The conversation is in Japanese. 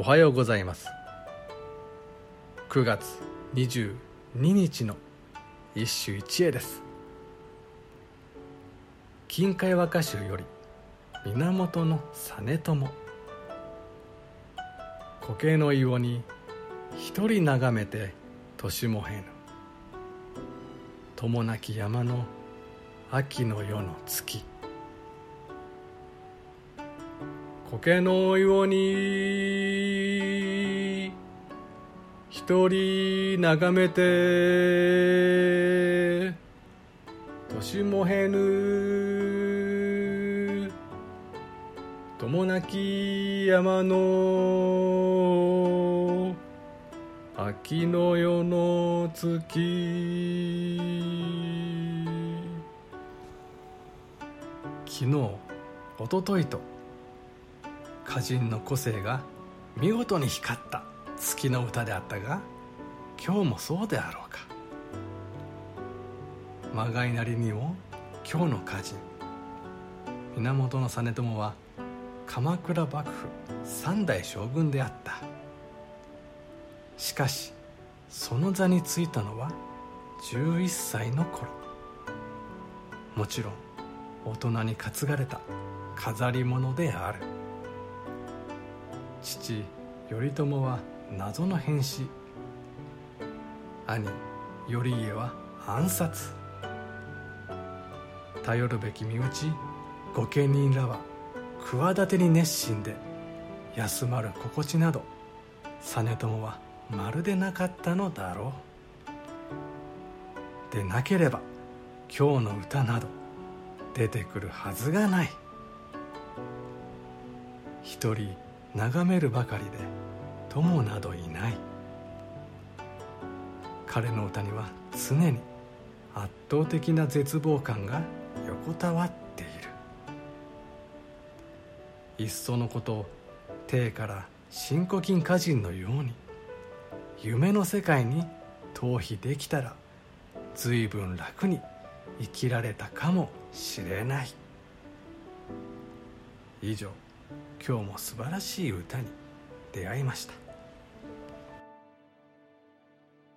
おはようございます。9月22日の一首一会です。近海和歌集より源実朝。固形の岩に一人眺めて年もへぬ友なき山の秋の夜の月。苔のように一人眺めて年もへぬ友なき山の秋の夜の月。昨日おとといと歌人の個性が見事に光った月の歌であったが今日もそうであろうか。まがいなりにも今日の歌人。源実朝は鎌倉幕府三代将軍であった。しかしその座に就いたのは11歳の頃。もちろん大人に担がれた飾り物である。父頼朝は謎の変死。兄頼家は暗殺。頼るべき身内御家人らは企てに熱心で休まる心地など実朝はまるでなかったのだろう。でなければ今日の歌など出てくるはずがない。一人眺めるばかりで友などいない。彼の歌には常に圧倒的な絶望感が横たわっている。いっそのこと帝から新古今歌人のように夢の世界に逃避できたら随分楽に生きられたかもしれない。以上。今日も素晴らしい歌に出会いました。